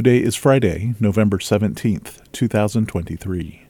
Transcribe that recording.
Today is Friday, November 17th, 2023.